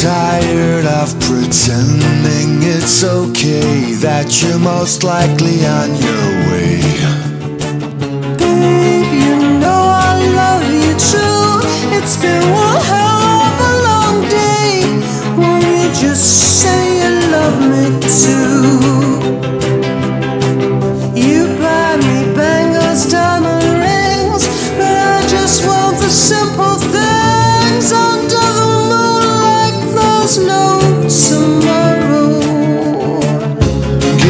tired of pretending it's okay that you're most likely on your way.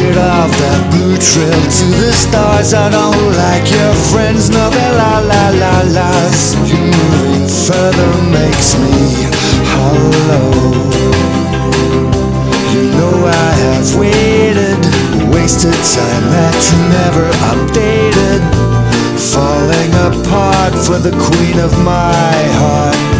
Get off that blue trail to the stars. I don't like your friends, no, they're la la la las. You moving further makes me hollow. You know I have waited, wasted time that you never updated. Falling apart for the queen of my heart.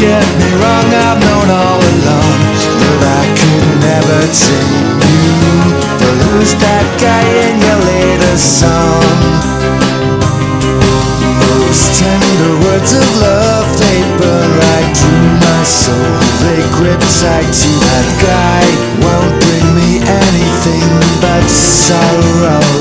Get me wrong, I've known all along that I could never tame you. But who's that guy in your latest song? Those tender words of love, they burn right through my soul. They grip tight to that guy, won't bring me anything but sorrow.